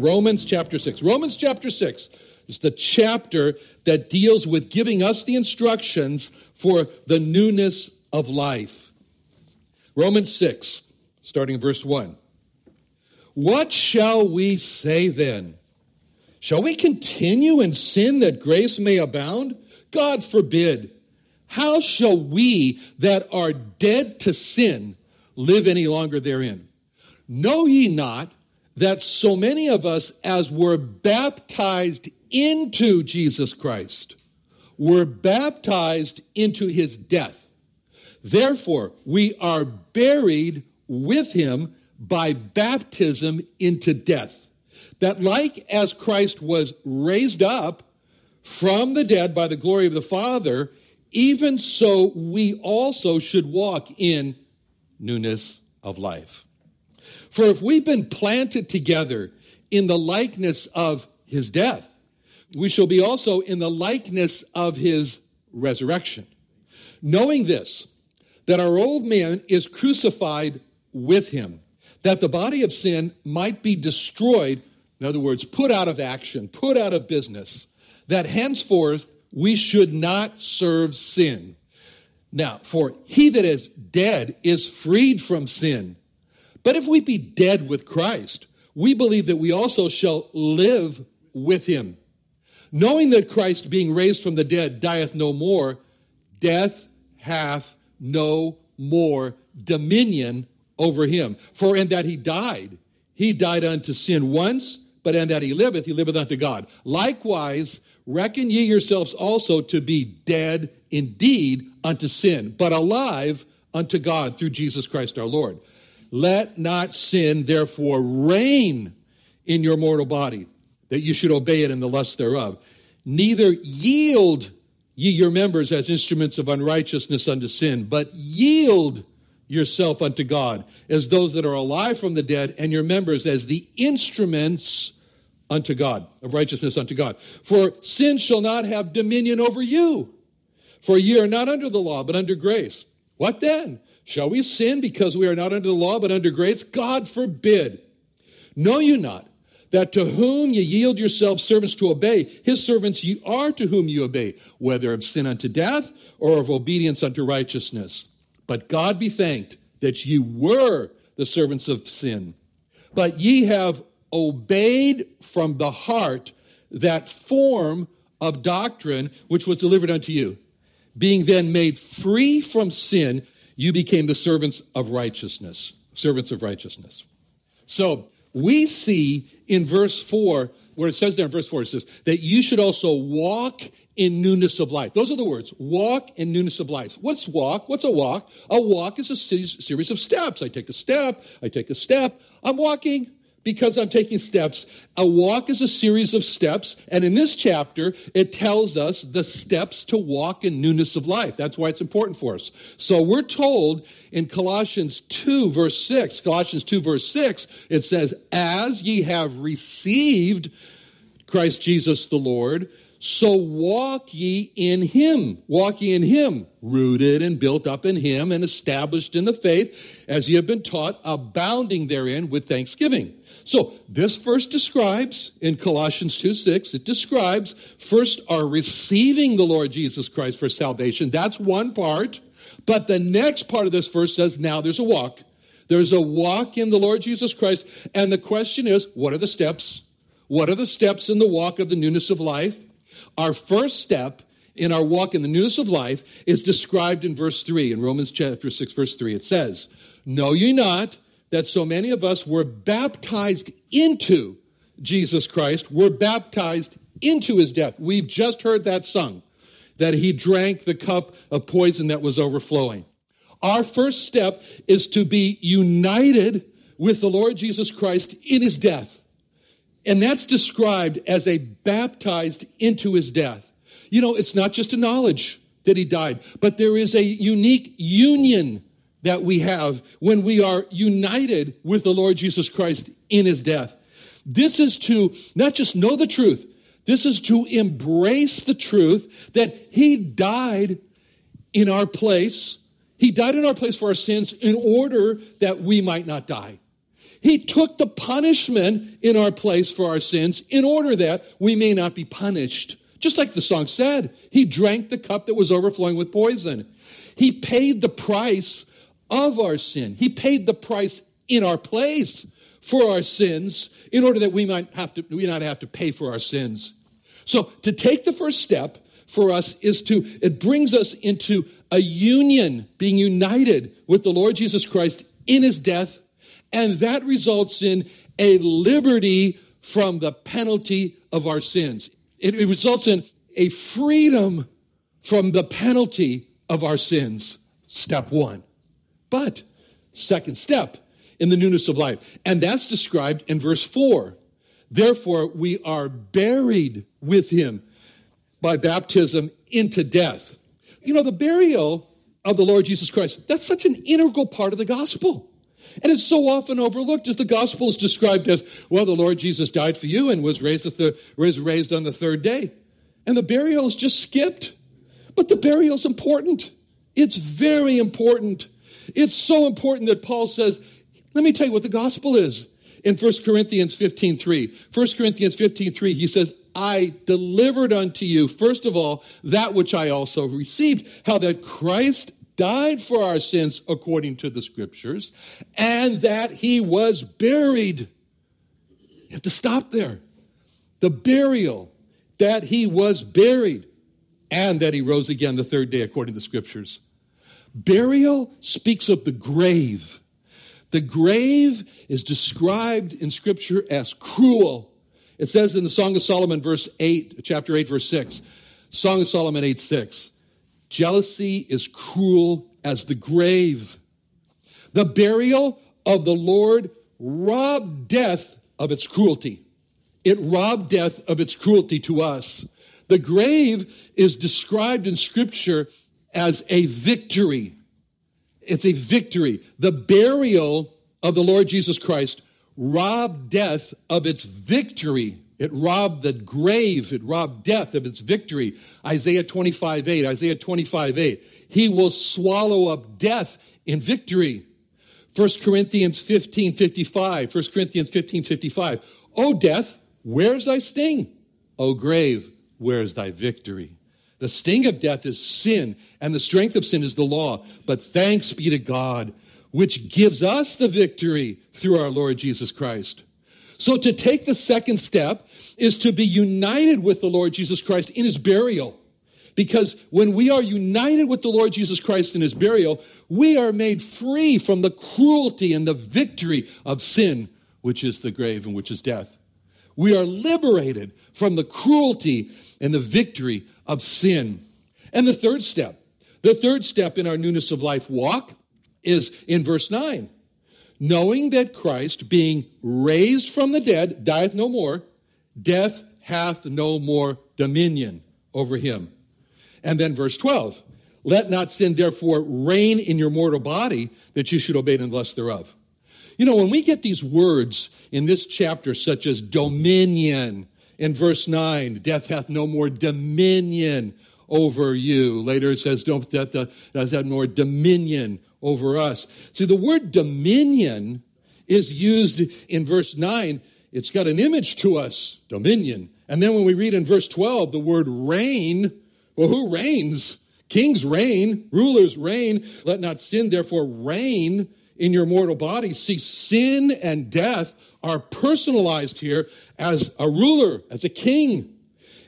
Romans chapter 6. Romans chapter 6 is the chapter that deals with giving us the instructions for the newness of life. Romans 6, starting verse 1. What shall we say then? Shall we continue in sin that grace may abound? God forbid. How shall we that are dead to sin live any longer therein? Know ye not that so many of us, as were baptized into Jesus Christ, were baptized into his death. Therefore, we are buried with him by baptism into death. That, like as Christ was raised up from the dead by the glory of the Father, even so we also should walk in newness of life. For if we've been planted together in the likeness of his death, we shall be also in the likeness of his resurrection. Knowing this, that our old man is crucified with him, that the body of sin might be destroyed, in other words, put out of action, put out of business, that henceforth we should not serve sin. Now, for he that is dead is freed from sin. But if we be dead with Christ, we believe that we also shall live with him. Knowing that Christ, being raised from the dead, dieth no more, death hath no more dominion over him. For in that he died, he died unto sin once, but in that he liveth, he liveth unto God. Likewise, reckon ye yourselves also to be dead indeed unto sin, but alive unto God through Jesus Christ our Lord. Let not sin therefore reign in your mortal body, that you should obey it in the lust thereof. Neither yield ye your members as instruments of unrighteousness unto sin, but yield yourself unto God as those that are alive from the dead, and your members as the instruments unto God, of righteousness unto God. For sin shall not have dominion over you, for ye are not under the law, but under grace. What then? Shall we sin because we are not under the law but under grace? God forbid. Know you not that to whom ye yield yourselves servants to obey, his servants ye are to whom you obey, whether of sin unto death or of obedience unto righteousness. But God be thanked that ye were the servants of sin. But ye have obeyed from the heart that form of doctrine which was delivered unto you. Being then made free from sin, you became the servants of righteousness. Servants of righteousness. So we see in verse 4, where it says there in verse 4, it says that you should also walk in newness of life. Those are the words walk in newness of life. What's walk? What's a walk? A walk is a series of steps. I take a step, I take a step, I'm walking because I'm taking steps. A walk is a series of steps, and in this chapter, it tells us the steps to walk in newness of life. That's why it's important for us. So we're told in Colossians 2, verse 6, Colossians 2, verse 6, it says, As ye have received Christ Jesus the Lord, so walk ye in him. Walk ye in him, rooted and built up in him and established in the faith, as ye have been taught, abounding therein with thanksgiving. So this verse describes in Colossians 2 6, it describes first our receiving the Lord Jesus Christ for salvation. That's one part. But the next part of this verse says, now there's a walk. There's a walk in the Lord Jesus Christ. And the question is, what are the steps? What are the steps in the walk of the newness of life? Our first step in our walk in the newness of life is described in verse 3, in Romans chapter 6, verse 3. It says, Know ye not that so many of us were baptized into Jesus Christ, were baptized into his death. We've just heard that sung, that he drank the cup of poison that was overflowing. Our first step is to be united with the Lord Jesus Christ in his death. And that's described as a baptized into his death. You know, it's not just a knowledge that he died, but there is a unique union that we have when we are united with the Lord Jesus Christ in his death. This is to not just know the truth, this is to embrace the truth that he died in our place. He died in our place for our sins in order that we might not die. He took the punishment in our place for our sins in order that we may not be punished. Just like the song said, he drank the cup that was overflowing with poison. He paid the price of our sin. He paid the price in our place for our sins in order that we might have to, we not have to pay for our sins. So to take the first step for us is to, it brings us into a union, being united with the Lord Jesus Christ in his death. And that results in a liberty from the penalty of our sins. It, it results in a freedom from the penalty of our sins. Step one. But, second step in the newness of life. And that's described in verse four. Therefore, we are buried with him by baptism into death. You know, the burial of the Lord Jesus Christ, that's such an integral part of the gospel. And it's so often overlooked as the gospel is described as, well, the Lord Jesus died for you and was raised, the, was raised on the third day. And the burial is just skipped. But the burial is important. It's very important. It's so important that Paul says, let me tell you what the gospel is. In 1 Corinthians 15 3, 1 Corinthians 15 3, he says, I delivered unto you, first of all, that which I also received, how that Christ died for our sins according to the scriptures, and that he was buried. You have to stop there. The burial, that he was buried, and that he rose again the third day according to the scriptures. Burial speaks of the grave. The grave is described in scripture as cruel. It says in the Song of Solomon, verse 8, chapter 8, verse 6, Song of Solomon 8, 6. Jealousy is cruel as the grave. The burial of the Lord robbed death of its cruelty. It robbed death of its cruelty to us. The grave is described in Scripture as a victory. It's a victory. The burial of the Lord Jesus Christ robbed death of its victory it robbed the grave. It robbed death of its victory. Isaiah 25, 8. Isaiah 25, 8. He will swallow up death in victory. 1 Corinthians 15, 55. 1 Corinthians 15, 55. O death, where's thy sting? O grave, where's thy victory? The sting of death is sin, and the strength of sin is the law. But thanks be to God, which gives us the victory through our Lord Jesus Christ. So to take the second step is to be united with the Lord Jesus Christ in his burial. Because when we are united with the Lord Jesus Christ in his burial, we are made free from the cruelty and the victory of sin, which is the grave and which is death. We are liberated from the cruelty and the victory of sin. And the third step, the third step in our newness of life walk is in verse 9 knowing that Christ, being raised from the dead, dieth no more, death hath no more dominion over him. And then verse 12, let not sin therefore reign in your mortal body that you should obey the lust thereof. You know, when we get these words in this chapter, such as dominion, in verse 9, death hath no more dominion over you. Later it says, don't that does have more dominion over us. See, the word dominion is used in verse 9. It's got an image to us, dominion. And then when we read in verse 12 the word reign, well, who reigns? Kings reign, rulers reign. Let not sin, therefore, reign in your mortal body. See, sin and death are personalized here as a ruler, as a king.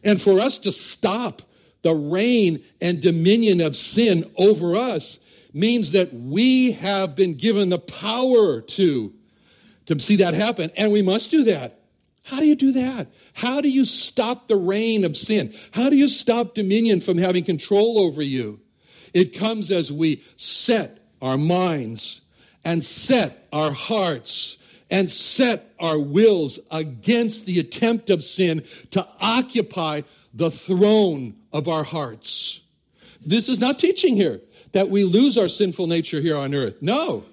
And for us to stop the reign and dominion of sin over us means that we have been given the power to, to see that happen, and we must do that. How do you do that? How do you stop the reign of sin? How do you stop dominion from having control over you? It comes as we set our minds and set our hearts and set our wills against the attempt of sin to occupy the throne of our hearts. This is not teaching here that we lose our sinful nature here on earth. No,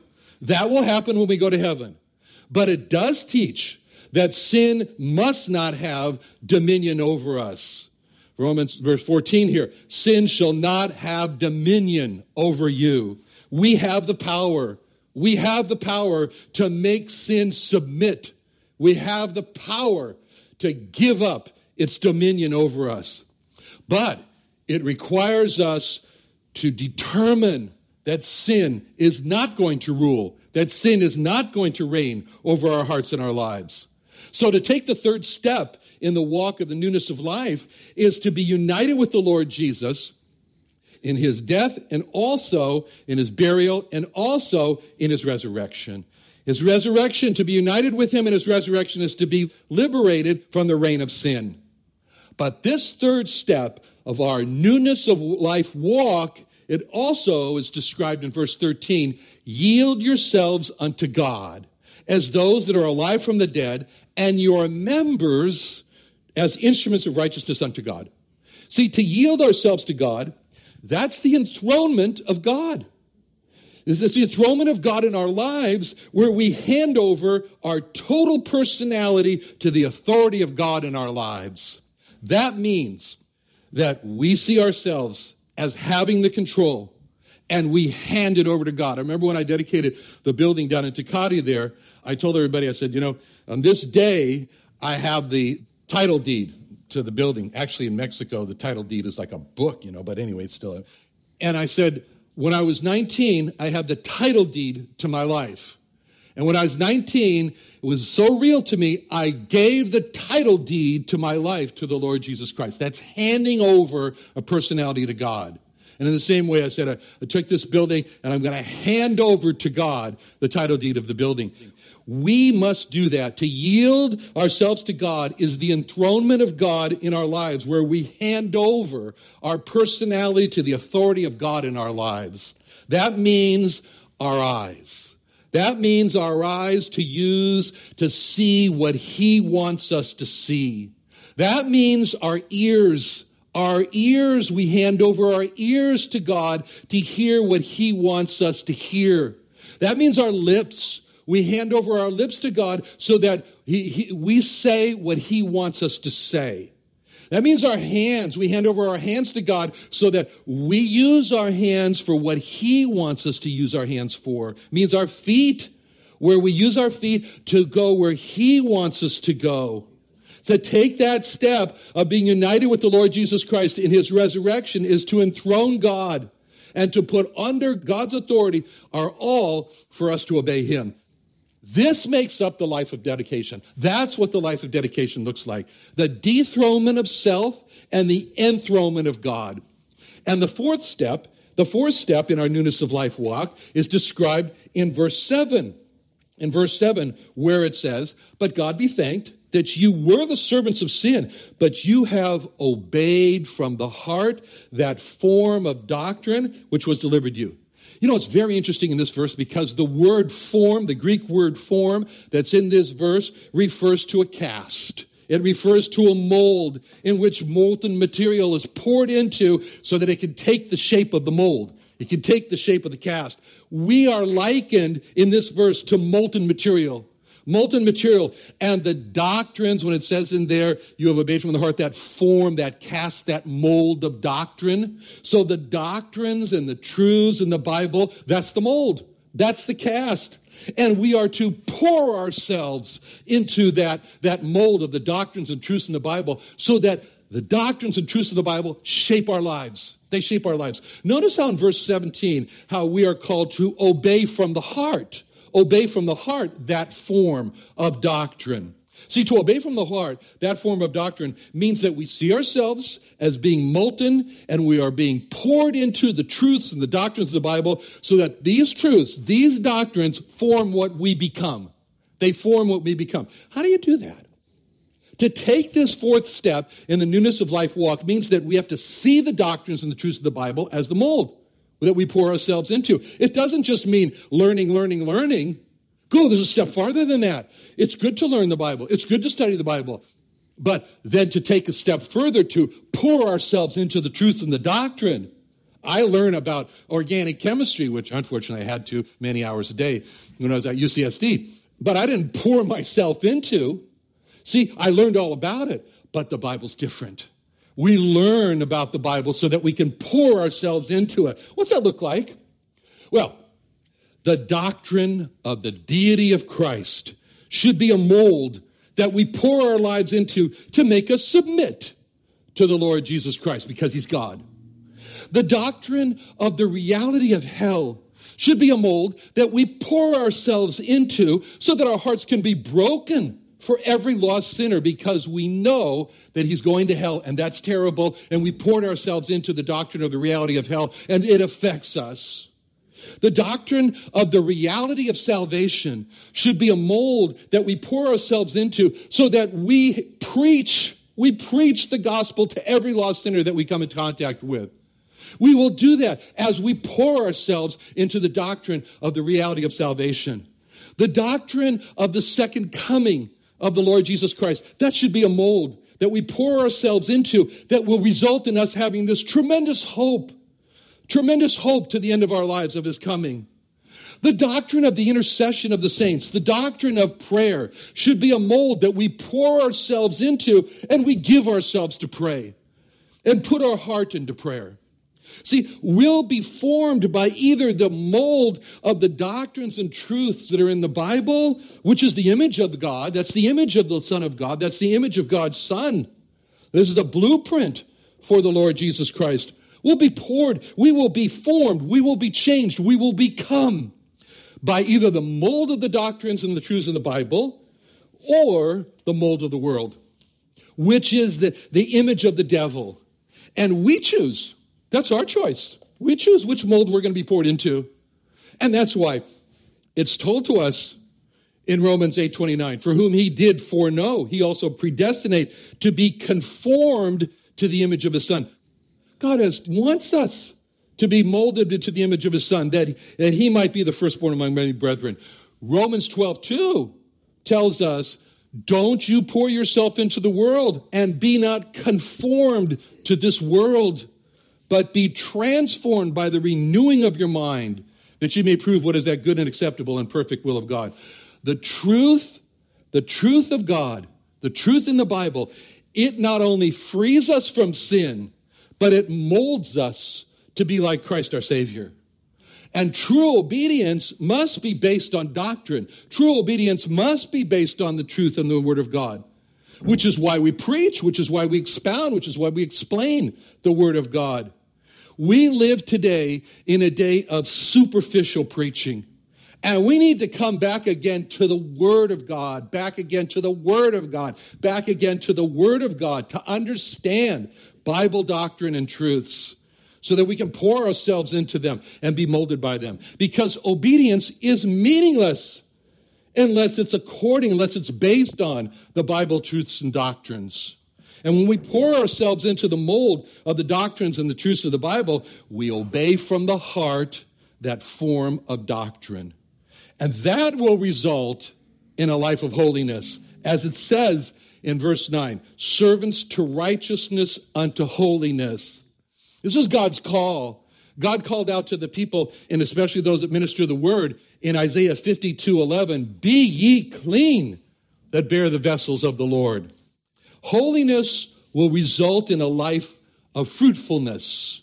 that will happen when we go to heaven. But it does teach that sin must not have dominion over us. Romans verse 14 here sin shall not have dominion over you. We have the power. We have the power to make sin submit. We have the power to give up its dominion over us. But it requires us to determine that sin is not going to rule, that sin is not going to reign over our hearts and our lives. So, to take the third step in the walk of the newness of life is to be united with the Lord Jesus in his death and also in his burial and also in his resurrection. His resurrection, to be united with him in his resurrection, is to be liberated from the reign of sin. But this third step of our newness of life walk, it also is described in verse 13 yield yourselves unto God as those that are alive from the dead, and your members as instruments of righteousness unto God. See, to yield ourselves to God, that's the enthronement of God. This is the enthronement of God in our lives where we hand over our total personality to the authority of God in our lives. That means that we see ourselves as having the control and we hand it over to God. I remember when I dedicated the building down in Tecate there, I told everybody, I said, you know, on this day, I have the title deed to the building. Actually, in Mexico, the title deed is like a book, you know, but anyway, it's still. And I said, when I was 19, I had the title deed to my life. And when I was 19, it was so real to me, I gave the title deed to my life to the Lord Jesus Christ. That's handing over a personality to God. And in the same way, I said, I, I took this building and I'm going to hand over to God the title deed of the building. We must do that. To yield ourselves to God is the enthronement of God in our lives, where we hand over our personality to the authority of God in our lives. That means our eyes. That means our eyes to use to see what He wants us to see. That means our ears our ears, we hand over our ears to God to hear what He wants us to hear. That means our lips. We hand over our lips to God so that he, he, we say what He wants us to say. That means our hands. We hand over our hands to God so that we use our hands for what He wants us to use our hands for. It means our feet, where we use our feet to go where He wants us to go. To take that step of being united with the Lord Jesus Christ in his resurrection is to enthrone God and to put under God's authority are all for us to obey him. This makes up the life of dedication. That's what the life of dedication looks like. The dethronement of self and the enthronement of God. And the fourth step, the fourth step in our newness of life walk is described in verse 7. In verse 7, where it says, But God be thanked that you were the servants of sin, but you have obeyed from the heart that form of doctrine which was delivered you. You know, it's very interesting in this verse because the word form, the Greek word form that's in this verse, refers to a cast. It refers to a mold in which molten material is poured into so that it can take the shape of the mold. It can take the shape of the cast. We are likened in this verse to molten material molten material. And the doctrines, when it says in there, you have obeyed from the heart, that form, that cast, that mold of doctrine. So the doctrines and the truths in the Bible, that's the mold. That's the cast. And we are to pour ourselves into that, that mold of the doctrines and truths in the Bible so that the doctrines and truths of the Bible shape our lives. They shape our lives. Notice how in verse 17, how we are called to obey from the heart obey from the heart that form of doctrine. See, to obey from the heart, that form of doctrine means that we see ourselves as being molten and we are being poured into the truths and the doctrines of the Bible so that these truths, these doctrines form what we become. They form what we become. How do you do that? To take this fourth step in the newness of life walk means that we have to see the doctrines and the truths of the Bible as the mold that we pour ourselves into. It doesn't just mean learning, learning, learning. Go, there's a step farther than that. It's good to learn the Bible. It's good to study the Bible. But then to take a step further to pour ourselves into the truth and the doctrine. I learn about organic chemistry, which unfortunately I had to many hours a day when I was at UCSD, but I didn't pour myself into. See, I learned all about it, but the Bible's different. We learn about the Bible so that we can pour ourselves into it. What's that look like? Well, the doctrine of the deity of Christ should be a mold that we pour our lives into to make us submit to the Lord Jesus Christ because he's God. The doctrine of the reality of hell should be a mold that we pour ourselves into so that our hearts can be broken for every lost sinner because we know that he's going to hell and that's terrible and we poured ourselves into the doctrine of the reality of hell and it affects us. The doctrine of the reality of salvation should be a mold that we pour ourselves into so that we preach, we preach the gospel to every lost sinner that we come in contact with. We will do that as we pour ourselves into the doctrine of the reality of salvation. The doctrine of the second coming of the Lord Jesus Christ, that should be a mold that we pour ourselves into that will result in us having this tremendous hope Tremendous hope to the end of our lives of his coming. The doctrine of the intercession of the saints, the doctrine of prayer, should be a mold that we pour ourselves into and we give ourselves to pray and put our heart into prayer. See, we'll be formed by either the mold of the doctrines and truths that are in the Bible, which is the image of God, that's the image of the Son of God, that's the image of God's Son. This is a blueprint for the Lord Jesus Christ. We'll be poured, we will be formed, we will be changed, we will become by either the mold of the doctrines and the truths of the Bible or the mold of the world, which is the, the image of the devil. And we choose. That's our choice. We choose which mold we're going to be poured into. And that's why it's told to us in Romans 8:29, for whom he did foreknow, he also predestinate to be conformed to the image of his son. God has, wants us to be molded into the image of his son, that, that he might be the firstborn among many brethren. Romans 12, 2 tells us, don't you pour yourself into the world and be not conformed to this world, but be transformed by the renewing of your mind, that you may prove what is that good and acceptable and perfect will of God. The truth, the truth of God, the truth in the Bible, it not only frees us from sin, but it molds us to be like Christ our Savior. And true obedience must be based on doctrine. True obedience must be based on the truth and the Word of God, which is why we preach, which is why we expound, which is why we explain the Word of God. We live today in a day of superficial preaching. And we need to come back again to the Word of God, back again to the Word of God, back again to the Word of God to understand Bible doctrine and truths so that we can pour ourselves into them and be molded by them. Because obedience is meaningless unless it's according, unless it's based on the Bible truths and doctrines. And when we pour ourselves into the mold of the doctrines and the truths of the Bible, we obey from the heart that form of doctrine. And that will result in a life of holiness. As it says in verse 9 servants to righteousness unto holiness. This is God's call. God called out to the people, and especially those that minister the word, in Isaiah 52 11, Be ye clean that bear the vessels of the Lord. Holiness will result in a life of fruitfulness,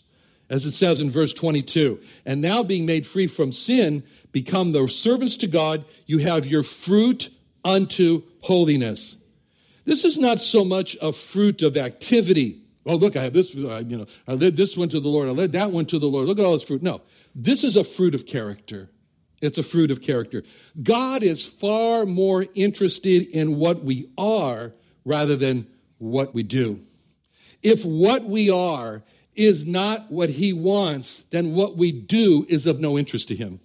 as it says in verse 22. And now, being made free from sin, become the servants to God, you have your fruit unto holiness. This is not so much a fruit of activity. Oh, look, I have this, uh, you know, I led this one to the Lord, I led that one to the Lord. Look at all this fruit. No, this is a fruit of character. It's a fruit of character. God is far more interested in what we are rather than what we do. If what we are is not what he wants, then what we do is of no interest to him.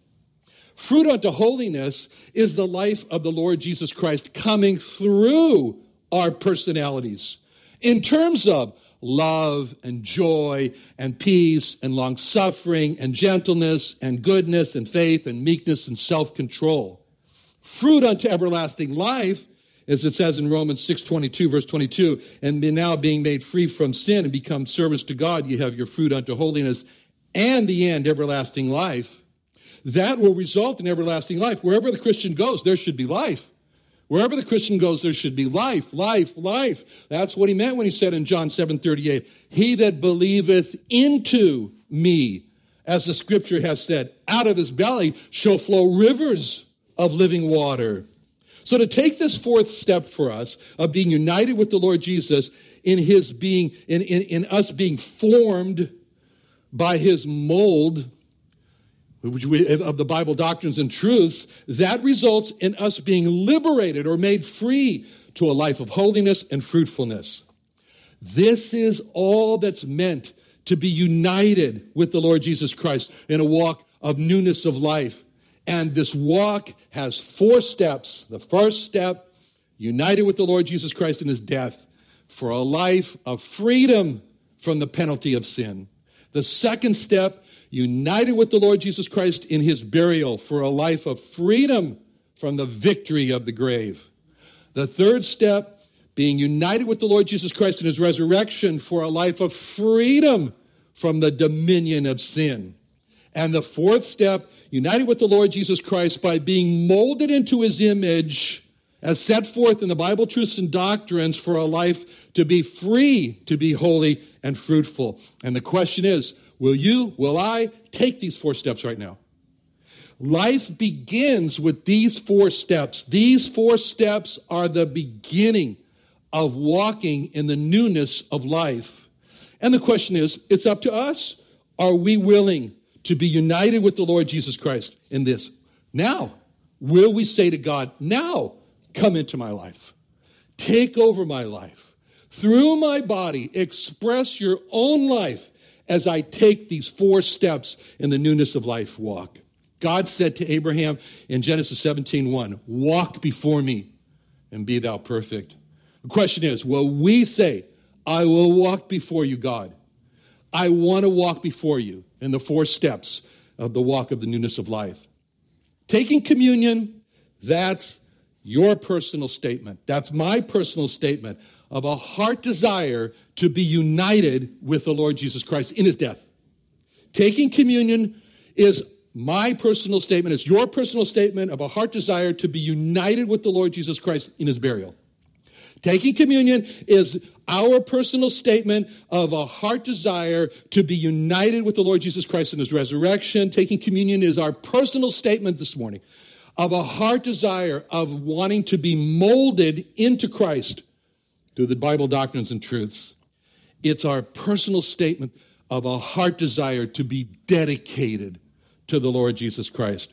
Fruit unto holiness is the life of the Lord Jesus Christ coming through our personalities in terms of love and joy and peace and long suffering and gentleness and goodness and faith and meekness and self control. Fruit unto everlasting life, as it says in Romans 6 22, verse 22, and now being made free from sin and become servants to God, you have your fruit unto holiness and the end, everlasting life. That will result in everlasting life. Wherever the Christian goes, there should be life. Wherever the Christian goes, there should be life, life, life. That's what he meant when he said in John 7 38, He that believeth into me, as the scripture has said, out of his belly shall flow rivers of living water. So to take this fourth step for us of being united with the Lord Jesus in his being, in, in, in us being formed by his mold, of the Bible doctrines and truths, that results in us being liberated or made free to a life of holiness and fruitfulness. This is all that's meant to be united with the Lord Jesus Christ in a walk of newness of life. And this walk has four steps. The first step, united with the Lord Jesus Christ in his death for a life of freedom from the penalty of sin. The second step, united with the Lord Jesus Christ in his burial for a life of freedom from the victory of the grave. The third step, being united with the Lord Jesus Christ in his resurrection for a life of freedom from the dominion of sin. And the fourth step, united with the Lord Jesus Christ by being molded into his image as set forth in the Bible truths and doctrines for a life to be free, to be holy and fruitful. And the question is, Will you, will I take these four steps right now? Life begins with these four steps. These four steps are the beginning of walking in the newness of life. And the question is it's up to us. Are we willing to be united with the Lord Jesus Christ in this? Now, will we say to God, now come into my life, take over my life, through my body, express your own life as I take these four steps in the newness of life walk. God said to Abraham in Genesis 17 1, Walk before me and be thou perfect. The question is, will we say, I will walk before you, God? I want to walk before you in the four steps of the walk of the newness of life. Taking communion, that's your personal statement. That's my personal statement of a heart desire to be united with the Lord Jesus Christ in his death. Taking communion is my personal statement, it's your personal statement of a heart desire to be united with the Lord Jesus Christ in his burial. Taking communion is our personal statement of a heart desire to be united with the Lord Jesus Christ in his resurrection. Taking communion is our personal statement this morning of a heart desire of wanting to be molded into Christ through the Bible doctrines and truths. It's our personal statement of a heart desire to be dedicated to the Lord Jesus Christ.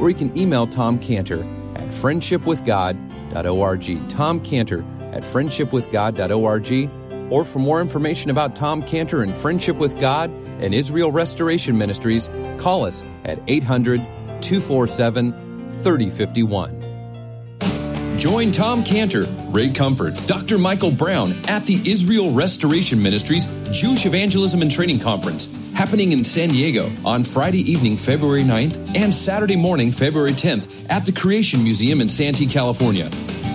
Or you can email Tom Cantor at friendshipwithgod.org. Tom Cantor at friendshipwithgod.org. Or for more information about Tom Cantor and Friendship with God, and Israel Restoration Ministries, call us at 800 247 3051. Join Tom Cantor, Ray Comfort, Dr. Michael Brown at the Israel Restoration Ministries Jewish Evangelism and Training Conference happening in San Diego on Friday evening, February 9th and Saturday morning, February 10th at the Creation Museum in Santee, California.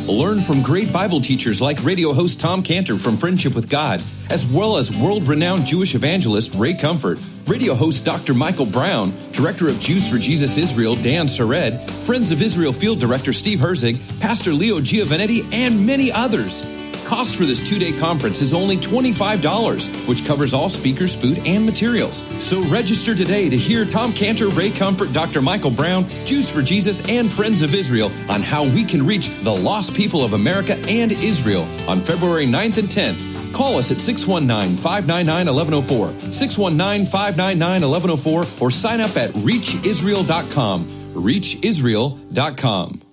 Learn from great Bible teachers like radio host Tom Cantor from Friendship with God, as well as world renowned Jewish evangelist Ray Comfort, radio host Dr. Michael Brown, director of Jews for Jesus Israel Dan Sered, Friends of Israel field director Steve Herzig, Pastor Leo Giovanetti, and many others. Cost for this two day conference is only $25, which covers all speakers, food, and materials. So register today to hear Tom Cantor, Ray Comfort, Dr. Michael Brown, Jews for Jesus, and Friends of Israel on how we can reach the lost people of America and Israel on February 9th and 10th. Call us at 619 599 1104, 619 599 1104, or sign up at reachisrael.com. Reachisrael.com.